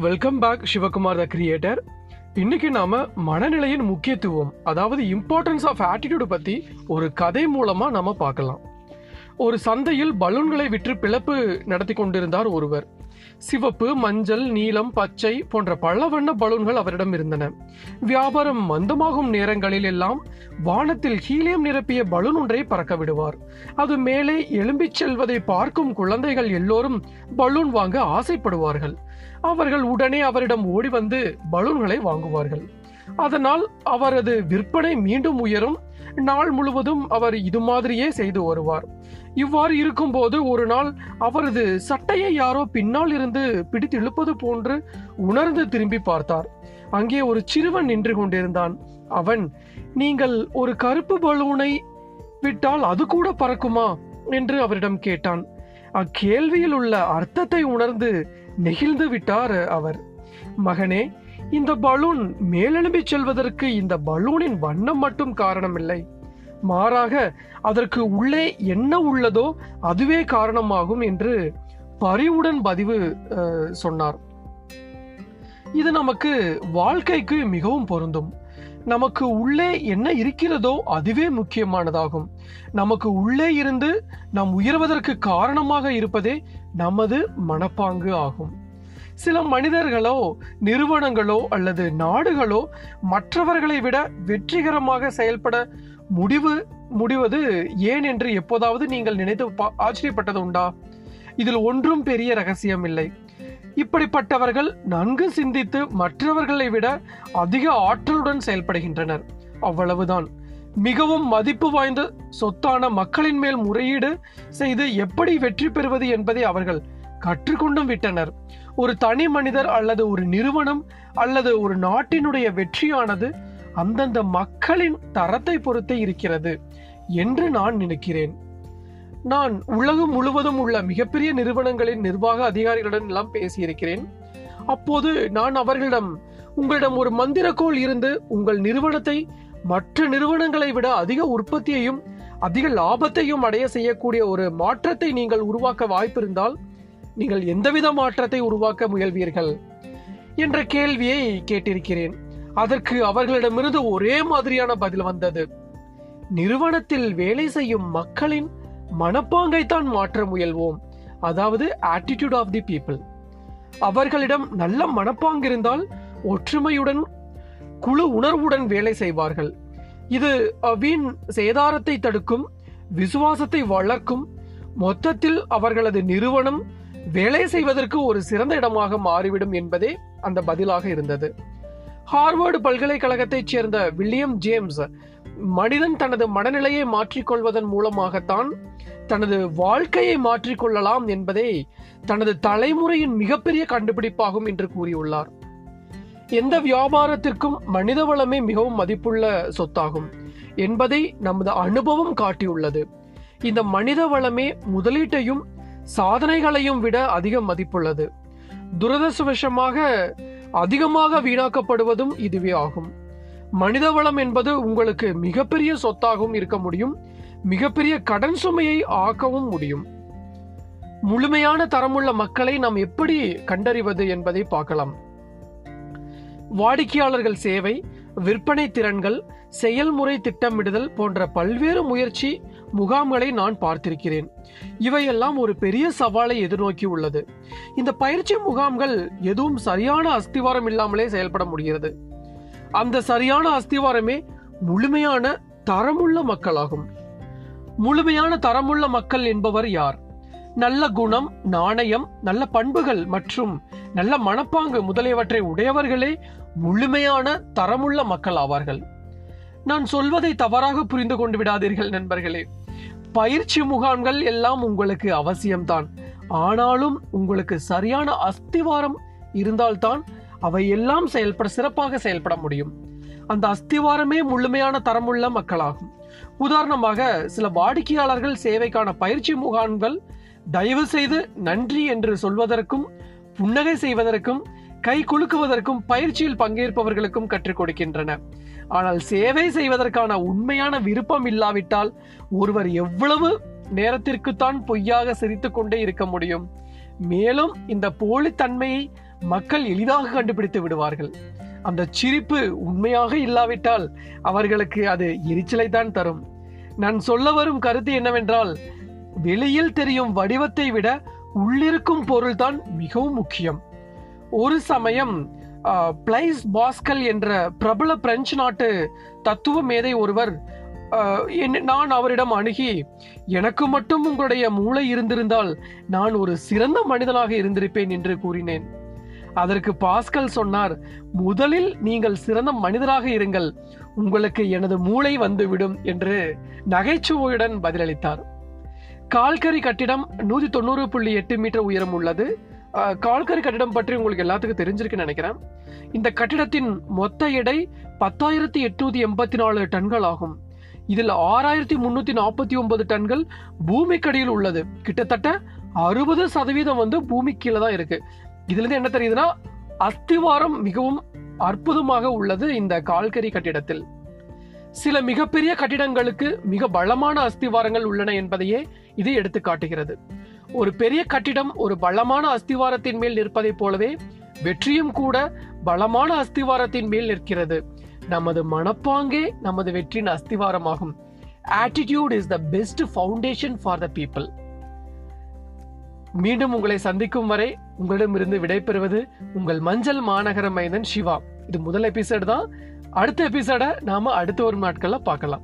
Welcome back Sivakumar the creator இன்னைக்கு நாம மனநிலையின் முக்கியத்துவம் அதாவது இம்பார்ட்டன்ஸ் ஆஃப் ஆட்டிடியூட் பத்தி ஒரு கதை மூலமா நாம பார்க்கலாம். ஒரு சந்தையில் பலூன்களை விற்று பிளப்பு நடத்தி கொண்டிருந்தார் ஒருவர். சிவப்பு மஞ்சள் நீலம் பச்சை போன்ற பல வண்ண பலூன்கள் அவரிடம் இருந்தன. வியாபாரம் மந்தமாகும் நேரங்களில் எல்லாம் வானத்தில் ஹீலியம் நிரப்பிய பலூன் ஒன்றை பறக்க விடுவார். அது மேலே எழும்பிச் செல்வதை பார்க்கும் குழந்தைகள் எல்லோரும் பலூன் வாங்க ஆசைப்படுவார்கள். அவர்கள் உடனே அவரிடம் ஓடி வந்து பலூன்களை வாங்குவார்கள். அதனால் அவரது விற்பனை மீண்டும் உயரும். நாள் முழுவதும் அவர் இது மாதிரியே செய்து வருவார். இவ்வாறு இருக்கும்போது ஒரு நாள் அவரது சட்டையை யாரோ பின்னால் இருந்து பிடித்து இழுப்பது போன்று உணர்ந்து திரும்பி பார்த்தார். அங்கே ஒரு சிறுவன் நின்று கொண்டிருந்தான். அவன் நீங்கள் ஒரு கருப்பு பலூனை விட்டால் அது கூட பறக்குமா? என்று அவரிடம் கேட்டான். அக்கேள்வியில் உள்ள அர்த்தத்தை உணர்ந்து நெகிழ்ந்து விட்டார் அவர். மகனே இந்த பலூன் மேலெழும்பி செல்வதற்கு இந்த பலூனின் வண்ணம் மட்டும் காரணமில்லை. மாறாக அதற்கு உள்ளே என்ன உள்ளதோ அதுவே காரணமாகும் என்று பரிவுடன் பதிவு சொன்னார். இது நமக்கு வாழ்க்கைக்கு மிகவும் பொருந்தும். நமக்கு உள்ளே என்ன இருக்கிறதோ அதுவே முக்கியமானதாகும். நமக்கு உள்ளே இருந்து நாம் உயர்வதற்கு காரணமாக இருப்பதே நமது மனப்பாங்கு ஆகும். சில மனிதர்களோ நிறுவனங்களோ அல்லது நாடுகளோ மற்றவர்களை விட வெற்றிகரமாக செயல்பட முடிவு முடிவது ஏன் என்று எப்போதாவது நீங்கள் நினைத்து பா- ஆச்சரியப்பட்டது உண்டா? இதில் ஒன்றும் பெரிய ரகசியம் இல்லை இப்படிப்பட்டவர்கள் நன்கு சிந்தித்து மற்றவர்களை விட அதிக ஆற்றலுடன் செயல்படுகின்றனர். அவ்வளவுதான். மிகவும் மதிப்பு வாய்ந்த சொத்தான மக்களின் மேல் முறையீடு செய்து எப்படி வெற்றி பெறுவது என்பதை அவர்கள் கற்றுக்கொண்டும் விட்டனர். ஒரு தனி மனிதர் அல்லது ஒரு நிறுவனம் அல்லது ஒரு நாட்டினுடைய வெற்றியானது அந்தந்த மக்களின் தரத்தை பொறுத்தே இருக்கிறது என்று நான் நினைக்கிறேன். நான் உலகம் முழுவதும் உள்ள மிகப்பெரிய நிறுவனங்களின் நிர்வாக அதிகாரிகளுடன் எல்லாம் பேசியிருக்கிறேன். அப்போது நான் அவர்களிடம் உங்களிடம் ஒரு மந்திரக்கோள் இருந்து உங்கள் நிறுவனத்தை மற்ற நிறுவனங்களை விட அதிக உற்பத்தியையும் அதிக லாபத்தையும் அடைய செய்யக்கூடிய ஒரு மாற்றத்தை நீங்கள் உருவாக்க வாய்ப்பிருந்தால் நீங்கள் எந்தவித மாற்றத்தை உருவாக்க முயல்வீர்கள்? என்ற கேள்வியை கேட்டிருக்கிறேன். அதற்கு அவர்களிடமிருந்து ஒரே மாதிரியான பதில் வந்தது. நிறுவனத்தில் வேலை செய்யும் மக்களின் மனப்பாங்கை தான் மாற்ற முயல்வோம். அதாவது ஆட்டிடியூட் ஆஃப் தி பீப்புள் அவர்களிடம் நல்ல மனப்பாங்கு இருந்தால் ஒற்றுமையுடன் குழு உணர்வுடன் வேலை செய்வார்கள். இது வீண் சேதாரத்தை தடுக்கும் விசுவாசத்தை வளர்க்கும் மொத்தத்தில் அவர்களது நிறுவனம் வேலை செய்வதற்கு ஒரு சிறந்த இடமாக மாறிவிடும் என்பதே அந்த பதிலாக இருந்தது. ஹார்வர்டு பல்கலைக்கழகத்தைச் சேர்ந்த வில்லியம் ஜேம்ஸ் மனிதன் தனது மனநிலையை மாற்றிக்கொள்வதன் மூலமாகத்தான் தனது வாழ்க்கையை மாற்றிக்கொள்ளலாம் என்பதே தனது தலைமுறையின் மிகப்பெரிய கண்டுபிடிப்பாகும் என்று கூறியுள்ளார். எந்த வியாபாரத்திற்கும் மனித வளமே மிகவும் மதிப்புள்ள சொத்தாகும் என்பதை நமது அனுபவம் காட்டியுள்ளது. இந்த மனித வளமே முதலீட்டையும் சாதனைகளையும் விட அதிக மதிப்புள்ளது. துரதிருஷ்டவசமாக அதிகமாக வீணாக்கப்படுவதும் இதுவே ஆகும். மனித வளம் என்பது உங்களுக்கு மிகப்பெரிய சொத்தாகவும் இருக்க முடியும் மிகப்பெரிய கடன் சுமையை ஆக்கவும் முடியும். முழுமையான தரமுள்ள மக்களை நாம் எப்படி கண்டறிவது என்பதை பார்க்கலாம். வாடிக்கையாளர்கள் சேவை விற்பனை திறன்கள் செயல்முறை திட்டமிடுதல் போன்ற பல்வேறு முயற்சி முகாம்களை நான் பார்த்திருக்கிறேன். இவையெல்லாம் ஒரு பெரிய சவாலை எதிர்நோக்கி உள்ளது. இந்த பயிற்சி முகாம்கள் எதுவும் சரியான அஸ்திவாரம் இல்லாமலே செயல்பட முடிகிறது. அந்த சரியான அஸ்திவாரமே முழுமையான தரமுள்ள மக்களாகும். முழுமையான தரமுள்ள மக்கள் என்பவர் யார்? நல்ல குணம் நாணயம் நல்ல பண்புகள் மற்றும் நல்ல மனப்பாங்கு முதலியவற்றை உடையவர்களே முழுமையான தரமுள்ள மக்கள் ஆவார்கள். நான் சொல்வதை தவறாக புரிந்து கொண்டு விடாதீர்கள் நண்பர்களே. பயிற்சி முகாம்கள் எல்லாம் உங்களுக்கு அவசியம்தான். ஆனாலும் உங்களுக்கு சரியான அஸ்திவாரம் இருந்தால்தான் அவை எல்லாம் செயல்பட சிறப்பாக செயல்பட முடியும். அந்த அஸ்திவாரமே முழுமையான தரமுள்ள மக்களாகும். உதாரணமாக சில வாடிக்கையாளர்கள் சேவைக்கான பயிற்சி முகாம்கள் தயவு செய்து நன்றி என்று சொல்வதற்கும் புன்னகை செய்வதற்கும் கை குலுக்குவதற்கும் பயிற்சியில் பங்கேற்பவர்களுக்கும் கற்றுக் கொடுக்கின்றன. ஆனால் சேவை செய்வதற்கான உண்மையான விருப்பம் இல்லாவிட்டால் ஒருவர் எவ்வளவு நேரத்திற்குத்தான் பொய்யாக சிரித்துக்கொண்டே இருக்க முடியும். மேலும் இந்த போலித்தன்மையை மக்கள் எளிதாக கண்டுபிடித்து விடுவார்கள். அந்த சிரிப்பு உண்மையாக இல்லாவிட்டால் அவர்களுக்கு அது எரிச்சலை தான் தரும். நான் சொல்ல வரும் கருத்து என்னவென்றால் வெளியில் தெரியும் வடிவத்தை விட உள்ளிருக்கும் பொருள்தான் மிகவும் முக்கியம். ஒரு சமயம் பிளைஸ் பாஸ்கல் என்ற பிரபல பிரெஞ்சு நாட்டு தத்துவ மேதை ஒருவர் நான் அவரிடம் அணுகி எனக்கு மட்டும் உங்களுடைய மூளை இருந்திருந்தால் நான் ஒரு சிறந்த மனிதனாக இருந்திருப்பேன் என்று கூறினேன். அதற்கு பாஸ்கல் சொன்னார் முதலில் நீங்கள் சிறந்த மனிதராக இருங்கள். உங்களுக்கு எனது மூளை வந்துவிடும் என்று நகைச்சுவையுடன் பதிலளித்தார். கால்கரி கட்டிடம் நூத்தி தொண்ணூறு புள்ளி எட்டு மீட்டர் உயரம் உள்ளது. கால்கரி கட்டிடம் பற்றி உங்களுக்கு எல்லாத்துக்கும் தெரிஞ்சிருக்குன்னு நினைக்கிறேன். இந்த கட்டிடத்தின் மொத்த எடை பத்தாயிரத்தி எட்நூத்தி எண்பத்தி நாலு டன்கள் ஆகும். இதில் ஆறாயிரத்தி முன்னூத்தி நாற்பத்தி ஒன்பது டன்கள் பூமிக்கடியில் உள்ளது. கிட்டத்தட்ட அறுபது சதவீதம் வந்து பூமி கீழே தான் இருக்கு. இதுலேருந்து என்ன தெரியுதுன்னா அஸ்திவாரம் மிகவும் அற்புதமாக உள்ளது இந்த கால்கரி கட்டிடத்தில். சில மிகப்பெரிய கட்டிடங்களுக்கு மிக பலமான அஸ்திவாரங்கள் உள்ளன என்பதையே இது எடுத்து காட்டுகிறது. ஒரு பெரிய கட்டிடம் ஒரு பலமான அஸ்திவாரத்தின் மேல் நிற்பதைப் போலவே வெற்றியும் கூட பலமான அஸ்திவாரத்தின் மேல் நிற்கிறது. நமது மனப்பாங்கே நமது வெற்றியின் அஸ்திவாரமாகும். Attitude is the best foundation for the people மீண்டும் உங்களை சந்திக்கும் வரை உங்களிடமிருந்து விடைபெறுவது உங்கள் மஞ்சள் மாநகர மைந்தன் சிவா. இது முதல் எபிசோடு தான். அடுத்த எபிசோட நாம அடுத்த ஒரு நாட்கள்ல பார்க்கலாம்.